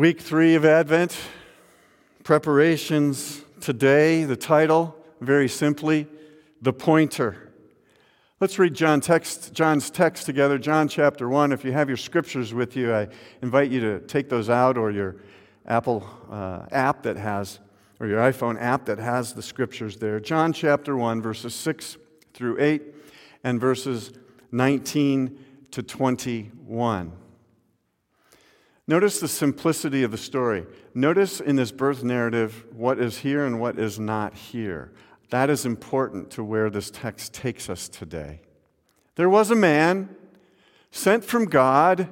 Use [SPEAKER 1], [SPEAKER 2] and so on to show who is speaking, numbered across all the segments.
[SPEAKER 1] Week three of Advent, preparations today. The title, very simply, The Pointer. Let's read John text, John's text together, John chapter 1. If you have your scriptures with you, I invite you to take those out or your Apple uh, app that has, or your iPhone app that has the scriptures there. John chapter 1, verses 6 through 8, and verses 19 to 21. Notice the simplicity of the story. Notice in this birth narrative what is here and what is not here. That is important to where this text takes us today. There was a man sent from God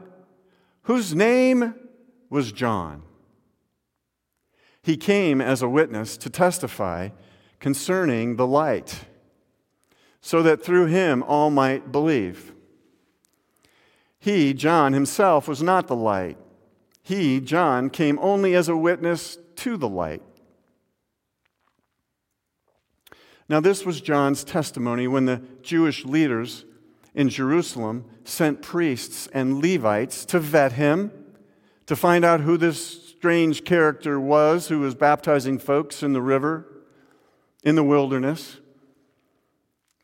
[SPEAKER 1] whose name was John. He came as a witness to testify concerning the light, so that through him all might believe. He, John himself, was not the light he, John, came only as a witness to the light. Now, this was John's testimony when the Jewish leaders in Jerusalem sent priests and Levites to vet him, to find out who this strange character was who was baptizing folks in the river, in the wilderness,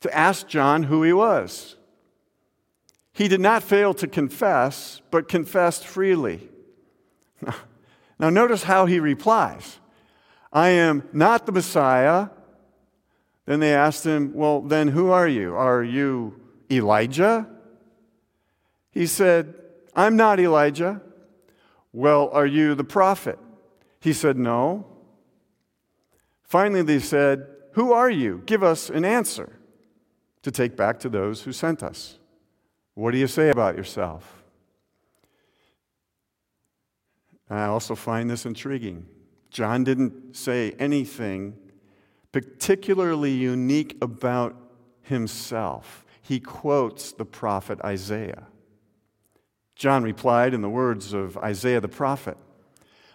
[SPEAKER 1] to ask John who he was. He did not fail to confess, but confessed freely. Now, notice how he replies I am not the Messiah. Then they asked him, Well, then who are you? Are you Elijah? He said, I'm not Elijah. Well, are you the prophet? He said, No. Finally, they said, Who are you? Give us an answer to take back to those who sent us. What do you say about yourself? I also find this intriguing. John didn't say anything particularly unique about himself. He quotes the prophet Isaiah. John replied in the words of Isaiah the prophet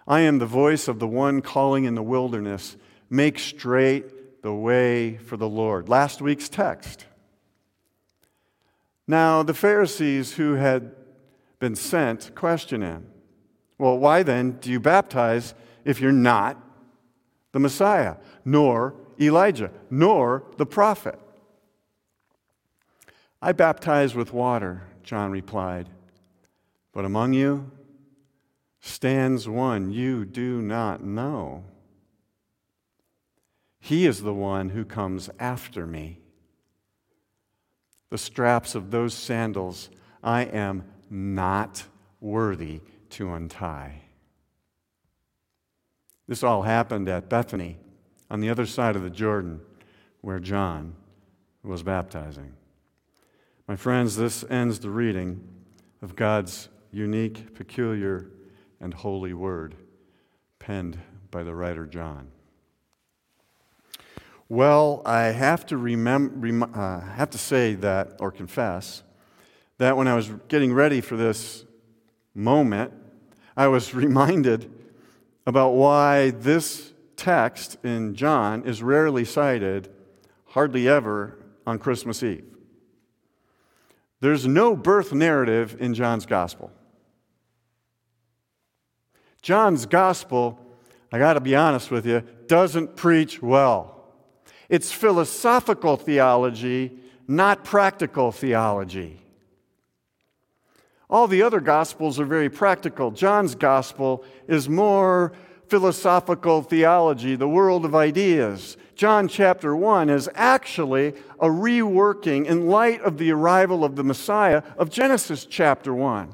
[SPEAKER 1] I am the voice of the one calling in the wilderness, make straight the way for the Lord. Last week's text. Now, the Pharisees who had been sent question him. Well, why then do you baptize if you're not the Messiah, nor Elijah, nor the prophet? I baptize with water, John replied, but among you stands one you do not know. He is the one who comes after me. The straps of those sandals I am not worthy to untie. This all happened at Bethany on the other side of the Jordan where John was baptizing. My friends, this ends the reading of God's unique, peculiar, and holy word penned by the writer John. Well, I have to, remem- rem- uh, have to say that, or confess, that when I was getting ready for this moment, I was reminded about why this text in John is rarely cited, hardly ever, on Christmas Eve. There's no birth narrative in John's gospel. John's gospel, I got to be honest with you, doesn't preach well. It's philosophical theology, not practical theology. All the other gospels are very practical. John's gospel is more philosophical theology, the world of ideas. John chapter 1 is actually a reworking in light of the arrival of the Messiah of Genesis chapter 1.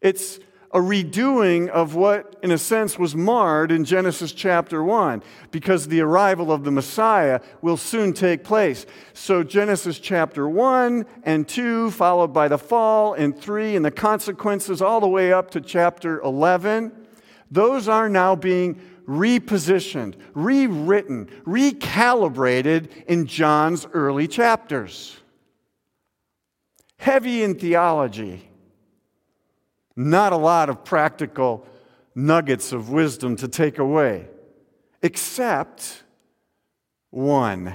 [SPEAKER 1] It's a redoing of what, in a sense, was marred in Genesis chapter 1, because the arrival of the Messiah will soon take place. So, Genesis chapter 1 and 2, followed by the fall, and 3, and the consequences all the way up to chapter 11, those are now being repositioned, rewritten, recalibrated in John's early chapters. Heavy in theology not a lot of practical nuggets of wisdom to take away, except one.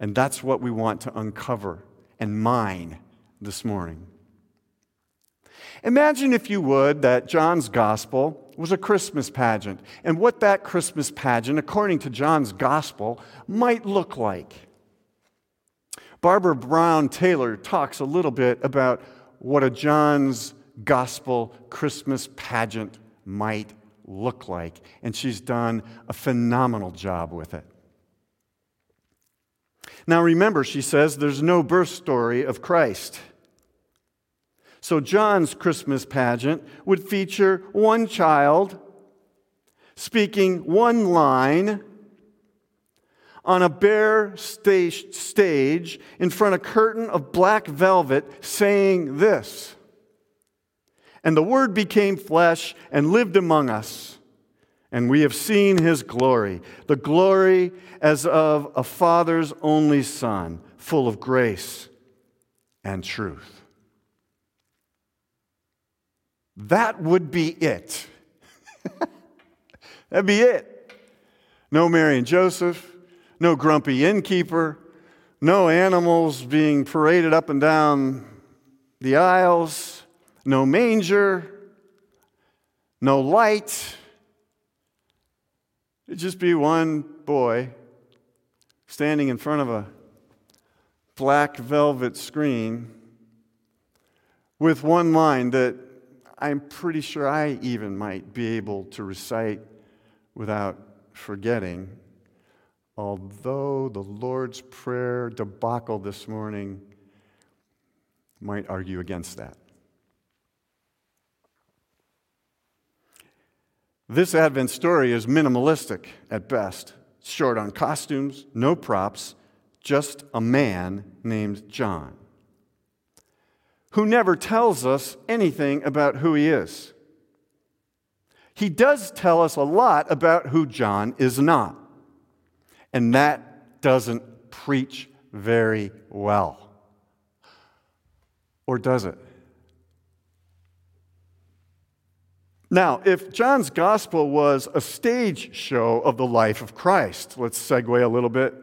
[SPEAKER 1] And that's what we want to uncover and mine this morning. Imagine, if you would, that John's gospel was a Christmas pageant, and what that Christmas pageant, according to John's gospel, might look like. Barbara Brown Taylor talks a little bit about what a John's gospel Christmas pageant might look like, and she's done a phenomenal job with it. Now, remember, she says there's no birth story of Christ. So, John's Christmas pageant would feature one child speaking one line on a bare stage stage in front of a curtain of black velvet saying this And the Word became flesh and lived among us, and we have seen his glory, the glory as of a father's only son, full of grace and truth. That would be it. That'd be it. No Mary and Joseph, no grumpy innkeeper, no animals being paraded up and down the aisles, no manger, no light. It'd just be one boy standing in front of a black velvet screen with one line that I'm pretty sure I even might be able to recite without forgetting. Although the Lord's Prayer debacle this morning might argue against that. This Advent story is minimalistic at best, short on costumes, no props, just a man named John who never tells us anything about who he is. He does tell us a lot about who John is not, and that doesn't preach very well. Or does it? Now, if John's gospel was a stage show of the life of Christ, let's segue a little bit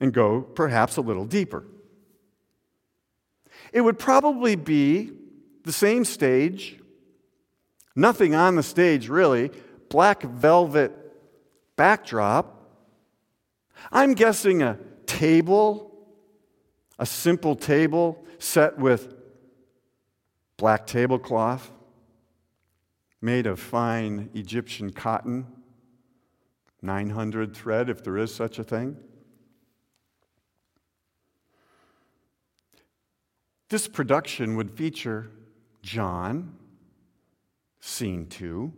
[SPEAKER 1] and go perhaps a little deeper. It would probably be the same stage, nothing on the stage really, black velvet backdrop. I'm guessing a table, a simple table set with black tablecloth made of fine Egyptian cotton, 900 thread, if there is such a thing. This production would feature John, scene two,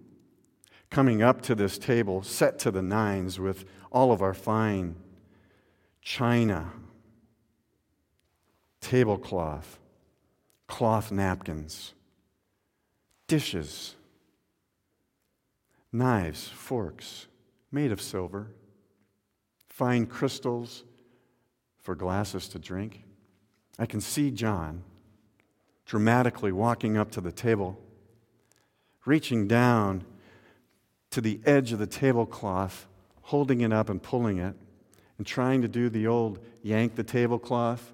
[SPEAKER 1] coming up to this table set to the nines with all of our fine china, tablecloth, cloth napkins, dishes, knives, forks made of silver, fine crystals for glasses to drink. I can see John dramatically walking up to the table, reaching down to the edge of the tablecloth, holding it up and pulling it, and trying to do the old yank the tablecloth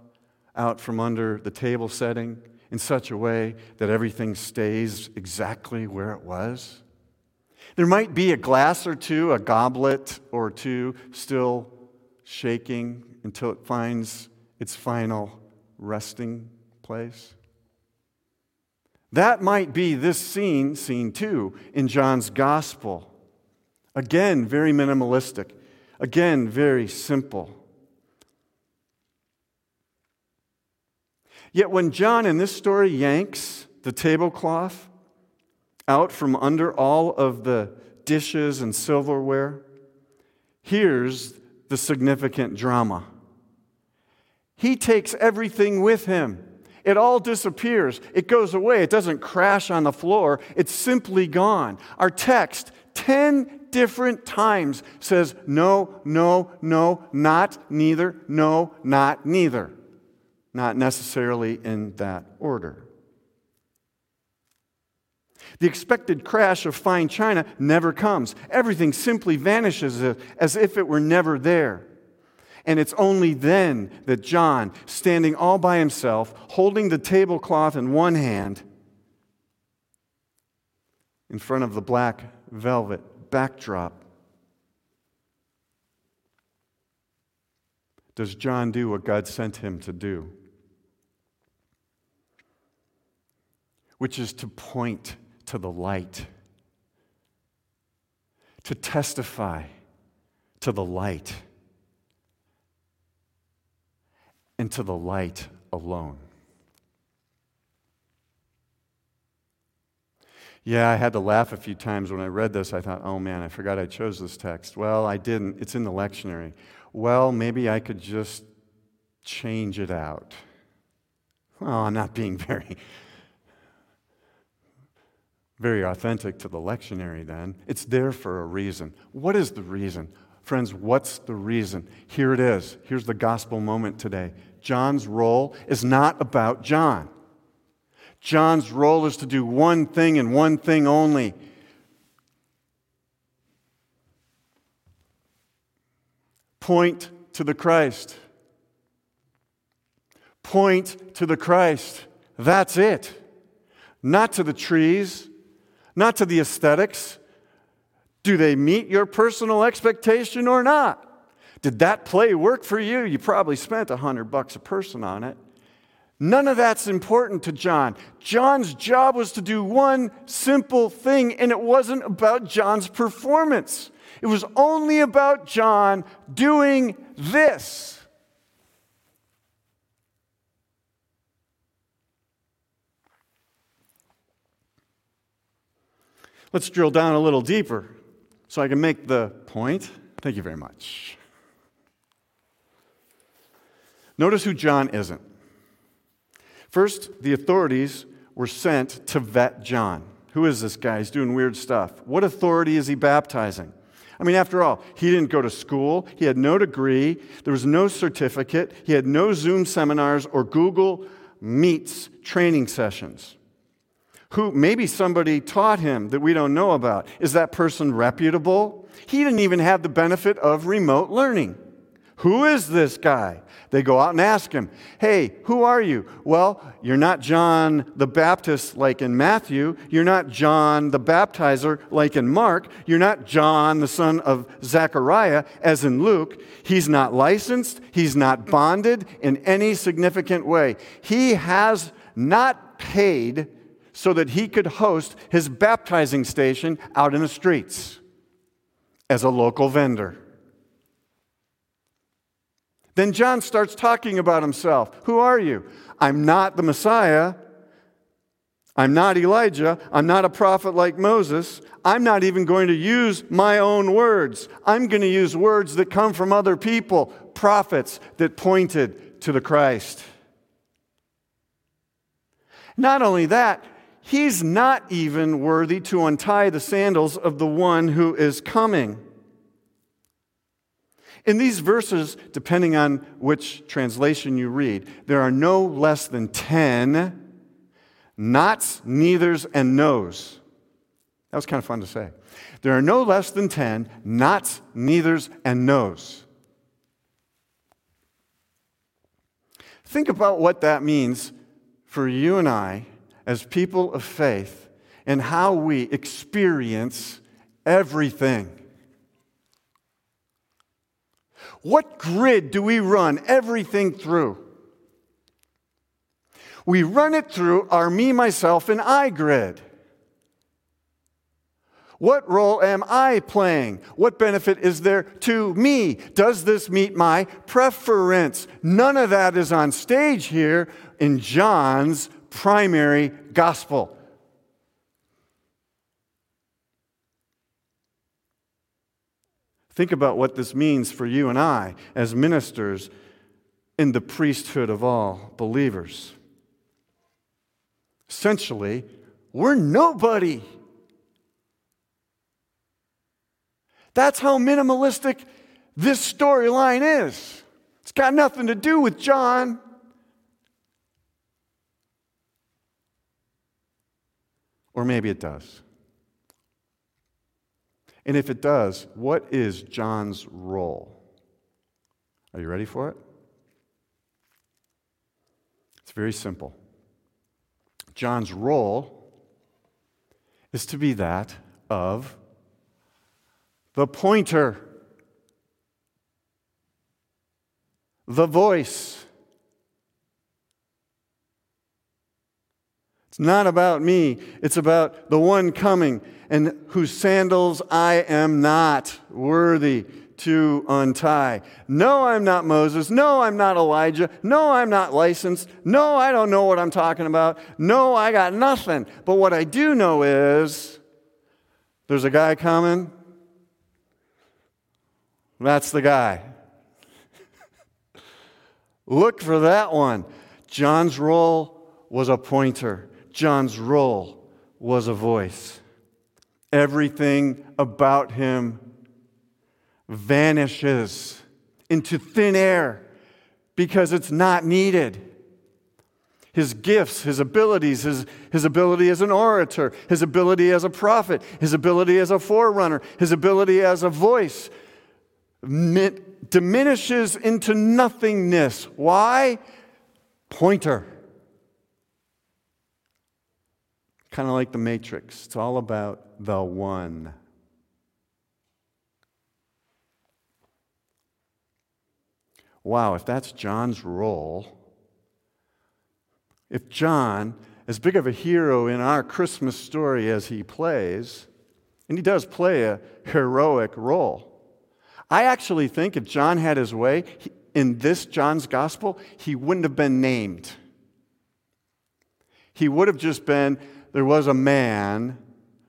[SPEAKER 1] out from under the table setting in such a way that everything stays exactly where it was. There might be a glass or two, a goblet or two, still shaking until it finds its final resting place? That might be this scene, scene two, in John's gospel. Again, very minimalistic. Again, very simple. Yet when John in this story yanks the tablecloth out from under all of the dishes and silverware, here's the significant drama. He takes everything with him. It all disappears. It goes away. It doesn't crash on the floor. It's simply gone. Our text, 10 different times, says no, no, no, not, neither, no, not, neither. Not necessarily in that order. The expected crash of fine china never comes. Everything simply vanishes as if it were never there. And it's only then that John, standing all by himself, holding the tablecloth in one hand, in front of the black velvet backdrop. Does John do what God sent him to do? Which is to point to the light, to testify to the light, and to the light alone. Yeah, I had to laugh a few times when I read this. I thought, oh man, I forgot I chose this text. Well, I didn't. It's in the lectionary. Well, maybe I could just change it out. Well, I'm not being very very authentic to the lectionary then. It's there for a reason. What is the reason? Friends, what's the reason? Here it is. Here's the gospel moment today. John's role is not about John. John's role is to do one thing and one thing only. Point to the Christ. Point to the Christ. That's it. Not to the trees, not to the aesthetics. Do they meet your personal expectation or not? Did that play work for you? You probably spent a hundred bucks a person on it. None of that's important to John. John's job was to do one simple thing, and it wasn't about John's performance. It was only about John doing this. Let's drill down a little deeper so I can make the point. Thank you very much. Notice who John isn't. First, the authorities were sent to vet John. Who is this guy? He's doing weird stuff. What authority is he baptizing? I mean, after all, he didn't go to school, he had no degree, there was no certificate, he had no Zoom seminars or Google Meets training sessions who maybe somebody taught him that we don't know about. Is that person reputable? He didn't even have the benefit of remote learning. Who is this guy? They go out and ask him, Hey, who are you? Well, you're not John the Baptist like in Matthew. You're not John the Baptizer like in Mark. You're not John the son of Zechariah as in Luke. He's not licensed. He's not bonded in any significant way. He has not paid so that he could host his baptizing station out in the streets as a local vendor. Then John starts talking about himself. Who are you? I'm not the Messiah. I'm not Elijah. I'm not a prophet like Moses. I'm not even going to use my own words. I'm going to use words that come from other people, prophets that pointed to the Christ. Not only that, he's not even worthy to untie the sandals of the one who is coming. In these verses, depending on which translation you read, there are no less than 10 nots, neithers, and nos. That was kind of fun to say. There are no less than 10 nots, neithers, and nos. Think about what that means for you and I as people of faith and how we experience everything. What grid do we run everything through? We run it through our me, myself, and I grid. What role am I playing? What benefit is there to me? Does this meet my preference? None of that is on stage here in John's primary gospel. Think about what this means for you and I as ministers in the priesthood of all believers. Essentially, we're nobody. That's how minimalistic this storyline is. It's got nothing to do with John. Or maybe it does. And if it does, what is John's role? Are you ready for it? It's very simple. John's role is to be that of the pointer, the voice. It's not about me, it's about the one coming and whose sandals I am not worthy to untie. No, I'm not Moses. No, I'm not Elijah. No, I'm not licensed. No, I don't know what I'm talking about. No, I got nothing. But what I do know is there's a guy coming. That's the guy. Look for that one. John's role was a pointer, John's role was a voice. Everything about him vanishes into thin air because it's not needed. His gifts, his abilities, his, his ability as an orator, his ability as a prophet, his ability as a forerunner, his ability as a voice diminishes into nothingness. Why? Pointer. Kind of like the Matrix, it's all about the one. wow, if that's John's role, if John, as big of a hero in our Christmas story as he plays, and he does play a heroic role, I actually think if John had his way in this John's gospel, he wouldn't have been named. He would have just been, there was a man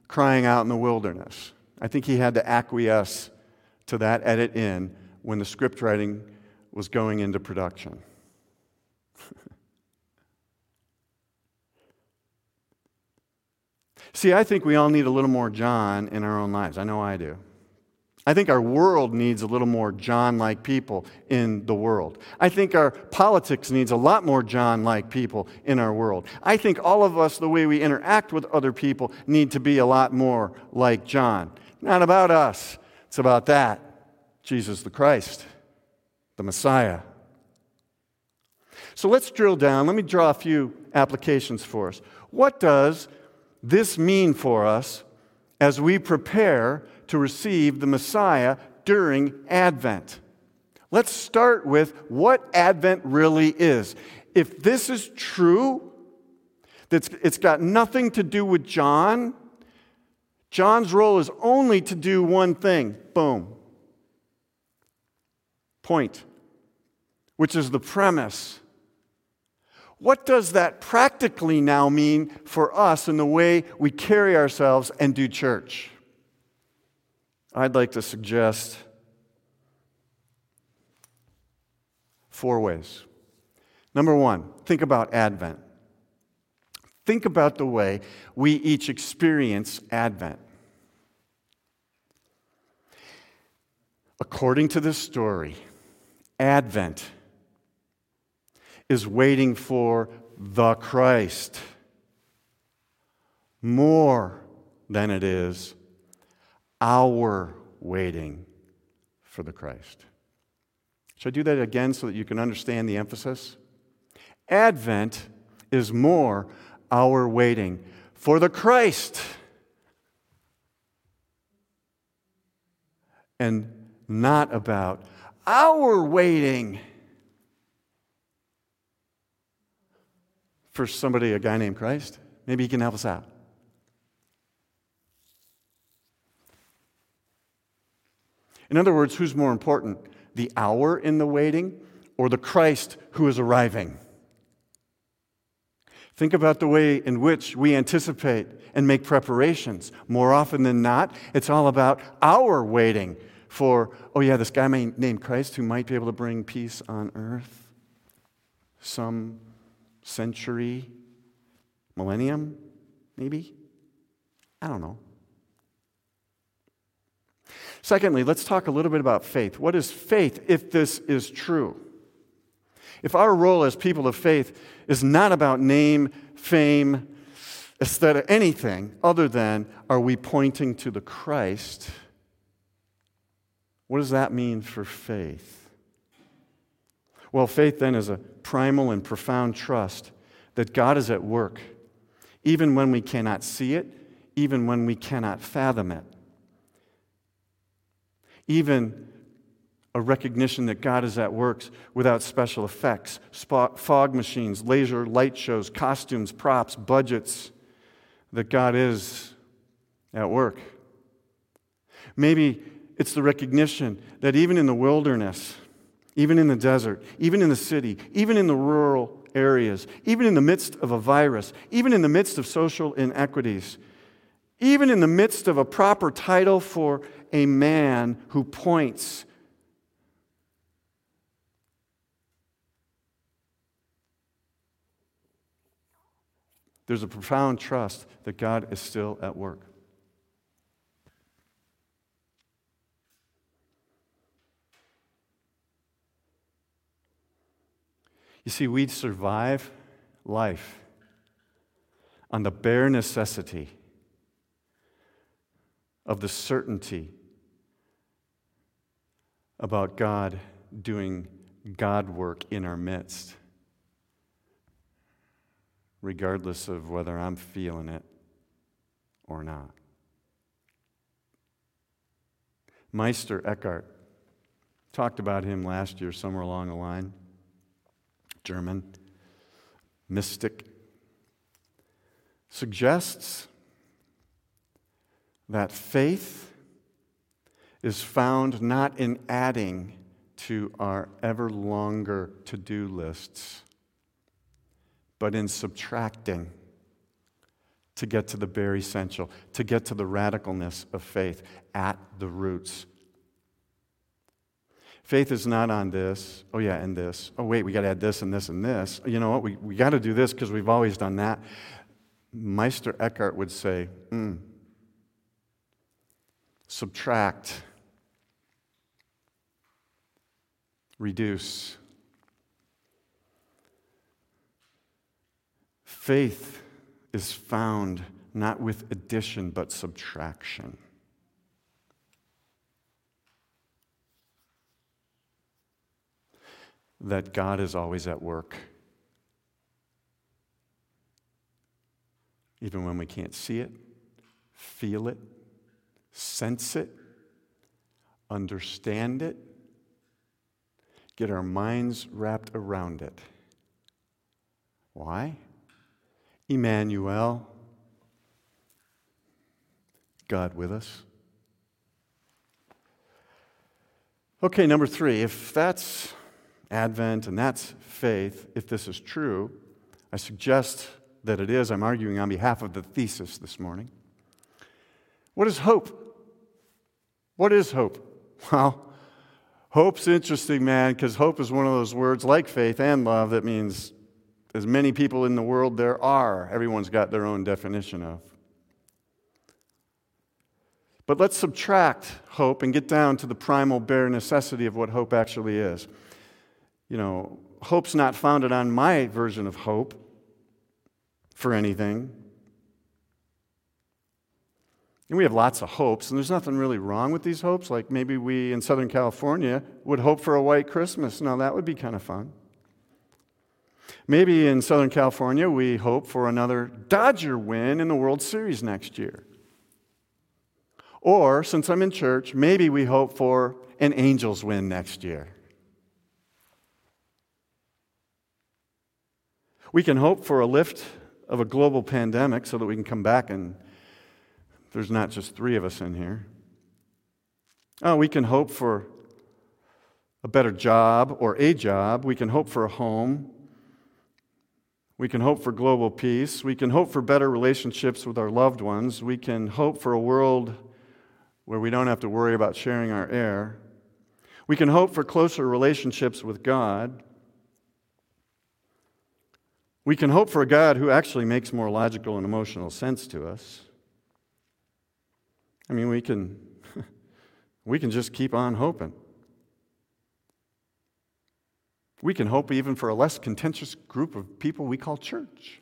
[SPEAKER 1] crying out in the wilderness. I think he had to acquiesce to that edit in when the script writing was going into production. See, I think we all need a little more John in our own lives. I know I do. I think our world needs a little more John like people in the world. I think our politics needs a lot more John like people in our world. I think all of us, the way we interact with other people, need to be a lot more like John. Not about us, it's about that Jesus the Christ the Messiah. So let's drill down. Let me draw a few applications for us. What does this mean for us as we prepare to receive the Messiah during Advent? Let's start with what Advent really is. If this is true, that it's got nothing to do with John, John's role is only to do one thing boom, point, which is the premise. What does that practically now mean for us in the way we carry ourselves and do church? I'd like to suggest four ways. Number one, think about Advent. Think about the way we each experience Advent. According to this story, Advent is waiting for the Christ more than it is our waiting for the Christ. Should I do that again so that you can understand the emphasis? Advent is more our waiting for the Christ and not about our waiting for somebody, a guy named Christ. Maybe he can help us out. In other words, who's more important? The our in the waiting or the Christ who is arriving? Think about the way in which we anticipate and make preparations. More often than not, it's all about our waiting for, oh, yeah, this guy named Christ who might be able to bring peace on earth some century, millennium, maybe? I don't know. Secondly, let's talk a little bit about faith. What is faith if this is true? If our role as people of faith is not about name, fame, aesthetic, anything other than are we pointing to the Christ? What does that mean for faith? Well, faith then is a primal and profound trust that God is at work, even when we cannot see it, even when we cannot fathom it. Even a recognition that God is at work without special effects, fog machines, laser light shows, costumes, props, budgets, that God is at work. Maybe it's the recognition that even in the wilderness, even in the desert, even in the city, even in the rural areas, even in the midst of a virus, even in the midst of social inequities, even in the midst of a proper title for a man who points there's a profound trust that God is still at work. You see, we survive life on the bare necessity of the certainty about God doing God work in our midst, regardless of whether I'm feeling it or not. Meister Eckhart talked about him last year, somewhere along the line. German mystic, suggests that faith is found not in adding to our ever longer to do lists, but in subtracting to get to the bare essential, to get to the radicalness of faith at the roots Faith is not on this. Oh, yeah, and this. Oh, wait, we got to add this and this and this. You know what? We, we got to do this because we've always done that. Meister Eckhart would say, mm, subtract, reduce. Faith is found not with addition but subtraction. that God is always at work. Even when we can't see it, feel it, sense it, understand it, get our minds wrapped around it. Why? Emmanuel, God with us. Okay, number three, if that's Advent, and that's faith. If this is true, I suggest that it is. I'm arguing on behalf of the thesis this morning. What is hope? What is hope? Well, hope's interesting, man, because hope is one of those words like faith and love that means as many people in the world there are. Everyone's got their own definition of. But let's subtract hope and get down to the primal bare necessity of what hope actually is you know, hope's not founded on my version of hope for anything. And we have lots of hopes, and there's nothing really wrong with these hopes. Like maybe we in Southern California would hope for a white Christmas. Now, that would be kind of fun. Maybe in Southern California, we hope for another Dodger win in the World Series next year. Or, since I'm in church, maybe we hope for an Angels win next year. We can hope for a lift of a global pandemic so that we can come back and there's not just three of us in here. Oh, we can hope for a better job or a job. We can hope for a home. We can hope for global peace. We can hope for better relationships with our loved ones. We can hope for a world where we don't have to worry about sharing our air. We can hope for closer relationships with God. We can hope for a God who actually makes more logical and emotional sense to us. I mean, we can, we can just keep on hoping. We can hope even for a less contentious group of people we call church.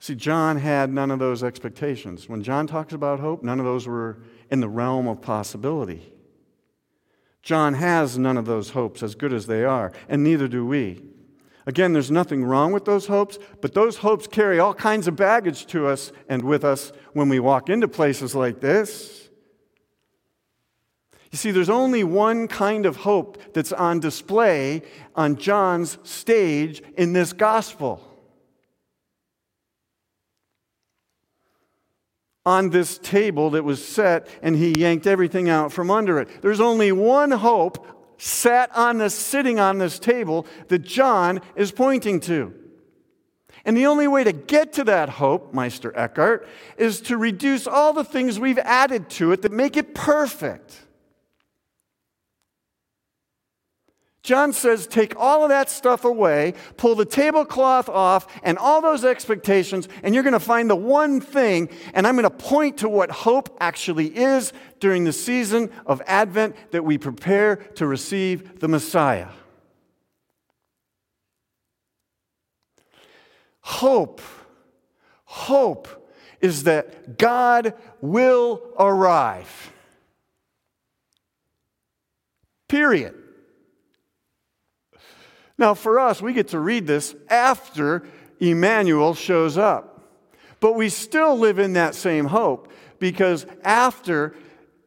[SPEAKER 1] See, John had none of those expectations. When John talks about hope, none of those were in the realm of possibility. John has none of those hopes, as good as they are, and neither do we. Again, there's nothing wrong with those hopes, but those hopes carry all kinds of baggage to us and with us when we walk into places like this. You see, there's only one kind of hope that's on display on John's stage in this gospel. On this table that was set, and he yanked everything out from under it. There's only one hope sat on this, sitting on this table that John is pointing to. And the only way to get to that hope, Meister Eckhart, is to reduce all the things we've added to it that make it perfect. John says, take all of that stuff away, pull the tablecloth off, and all those expectations, and you're going to find the one thing, and I'm going to point to what hope actually is during the season of Advent that we prepare to receive the Messiah. Hope, hope is that God will arrive. Period. Now, for us, we get to read this after Emmanuel shows up. But we still live in that same hope because after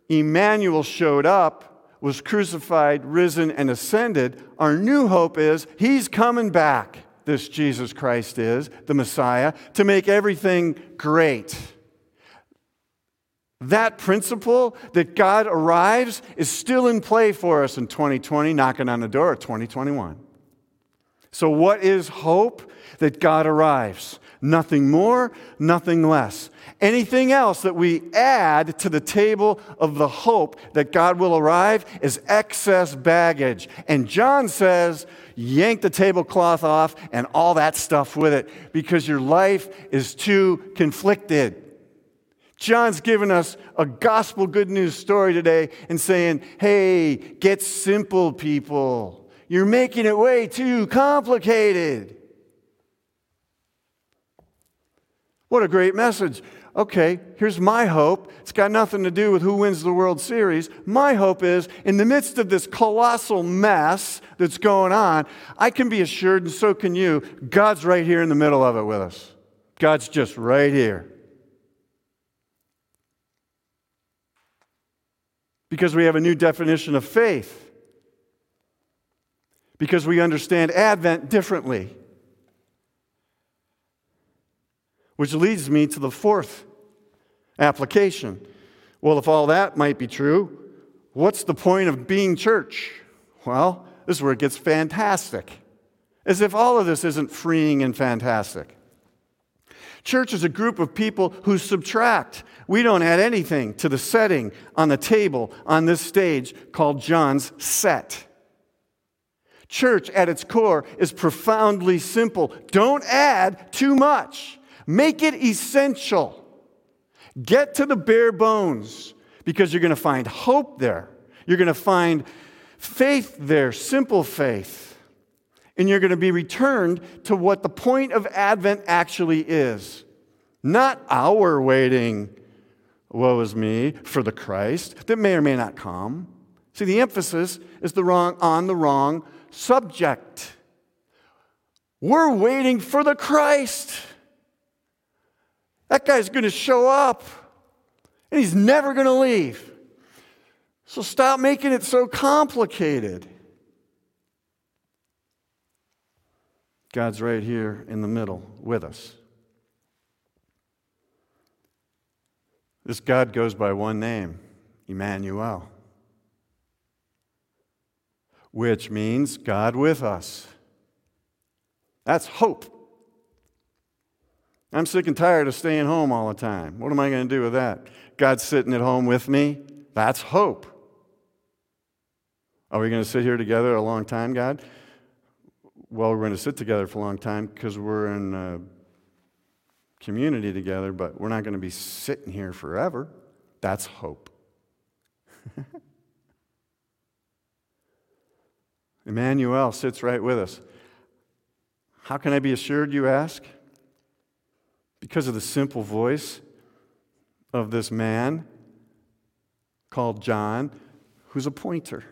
[SPEAKER 1] Emmanuel showed up, was crucified, risen, and ascended, our new hope is he's coming back, this Jesus Christ is, the Messiah, to make everything great. That principle that God arrives is still in play for us in 2020, knocking on the door of 2021. So, what is hope? That God arrives. Nothing more, nothing less. Anything else that we add to the table of the hope that God will arrive is excess baggage. And John says, yank the tablecloth off and all that stuff with it because your life is too conflicted. John's given us a gospel good news story today and saying, hey, get simple, people. You're making it way too complicated. What a great message. Okay, here's my hope. It's got nothing to do with who wins the World Series. My hope is in the midst of this colossal mess that's going on, I can be assured, and so can you, God's right here in the middle of it with us. God's just right here. Because we have a new definition of faith because we understand Advent differently. Which leads me to the fourth application. Well, if all that might be true, what's the point of being church? Well, this is where it gets fantastic. As if all of this isn't freeing and fantastic. Church is a group of people who subtract. We don't add anything to the setting on the table on this stage called John's set. Church, at its core, is profoundly simple. Don't add too much, make it essential. Get to the bare bones because you're going to find hope there. You're going to find faith there, simple faith. And you're going to be returned to what the point of Advent actually is. Not our waiting, woe is me, for the Christ that may or may not come. See, the emphasis is the wrong, on the wrong subject. We're waiting for the Christ. That guy's going to show up and he's never going to leave. So stop making it so complicated. God's right here in the middle with us. This God goes by one name, Emmanuel which means God with us. That's hope. I'm sick and tired of staying home all the time. What am I going to do with that? God's sitting at home with me. That's hope. Are we going to sit here together a long time, God? Well, we're going to sit together for a long time because we're in a community together, but we're not going to be sitting here forever. That's hope. Emmanuel sits right with us. How can I be assured, you ask? Because of the simple voice of this man called John, who's a pointer.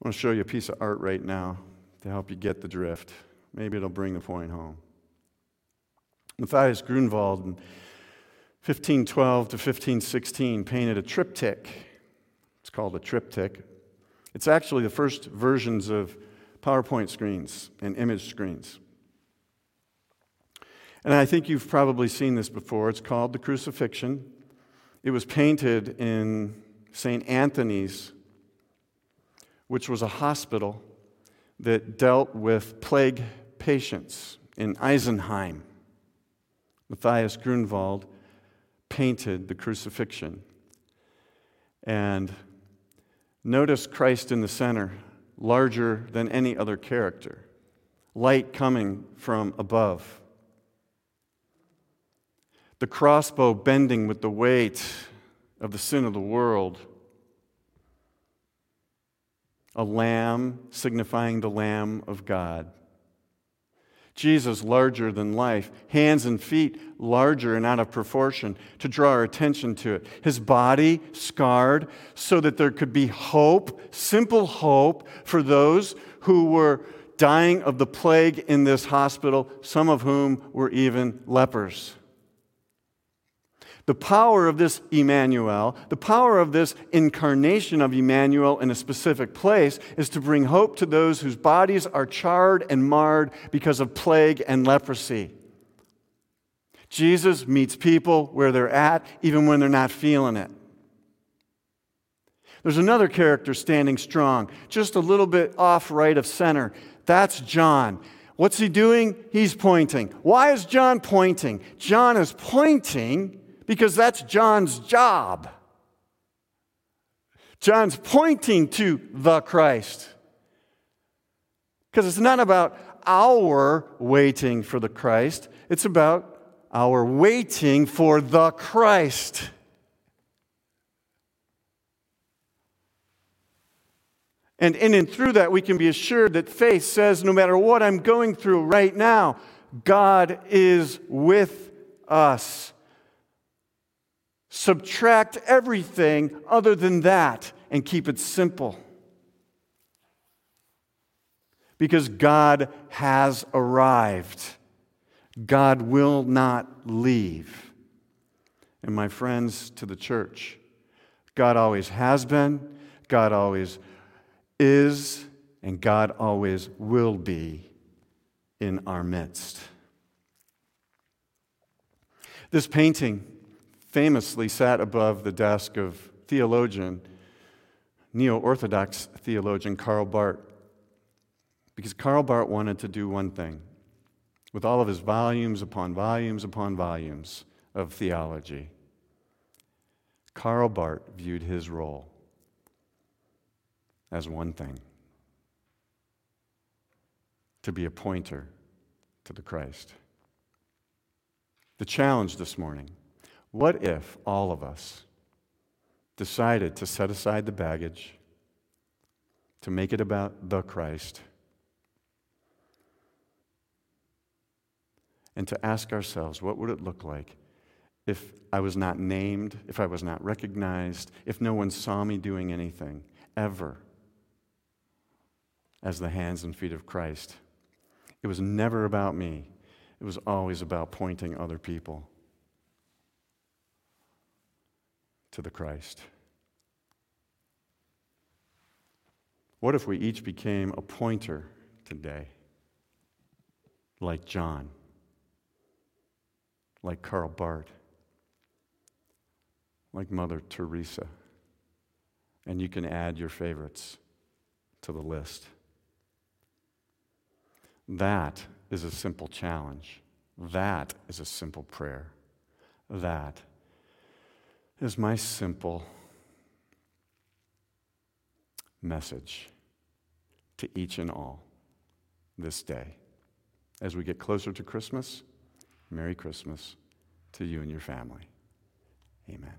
[SPEAKER 1] I want to show you a piece of art right now to help you get the drift. Maybe it'll bring the point home. Matthias Grünewald 1512 to 1516 painted a triptych. It's called a triptych. It's actually the first versions of PowerPoint screens and image screens. And I think you've probably seen this before. It's called the crucifixion. It was painted in St. Anthony's, which was a hospital that dealt with plague patients in Isenheim. Matthias Grünewald painted the crucifixion. And notice Christ in the center, larger than any other character, light coming from above. The crossbow bending with the weight of the sin of the world. A lamb signifying the Lamb of God. Jesus larger than life, hands and feet larger and out of proportion to draw our attention to it. His body scarred so that there could be hope, simple hope for those who were dying of the plague in this hospital, some of whom were even lepers. The power of this Emmanuel, the power of this incarnation of Emmanuel in a specific place, is to bring hope to those whose bodies are charred and marred because of plague and leprosy. Jesus meets people where they're at, even when they're not feeling it. There's another character standing strong, just a little bit off right of center. That's John. What's he doing? He's pointing. Why is John pointing? John is pointing because that's John's job. John's pointing to the Christ. Because it's not about our waiting for the Christ, it's about our waiting for the Christ. And in and through that, we can be assured that faith says no matter what I'm going through right now, God is with us. Subtract everything other than that and keep it simple. Because God has arrived. God will not leave. And my friends to the church, God always has been, God always is, and God always will be in our midst. This painting famously sat above the desk of theologian, neo Orthodox theologian Karl Barth. Because Karl Barth wanted to do one thing with all of his volumes upon volumes upon volumes of theology. Karl Barth viewed his role as one thing to be a pointer to the Christ. The challenge this morning what if all of us decided to set aside the baggage, to make it about the Christ, and to ask ourselves, what would it look like if I was not named, if I was not recognized, if no one saw me doing anything, ever, as the hands and feet of Christ? It was never about me, it was always about pointing other people. To the Christ? What if we each became a pointer today, like John, like Karl Barth, like Mother Teresa? And you can add your favorites to the list. That is a simple challenge. That is a simple prayer. That is my simple message to each and all this day. As we get closer to Christmas, Merry Christmas to you and your family. Amen.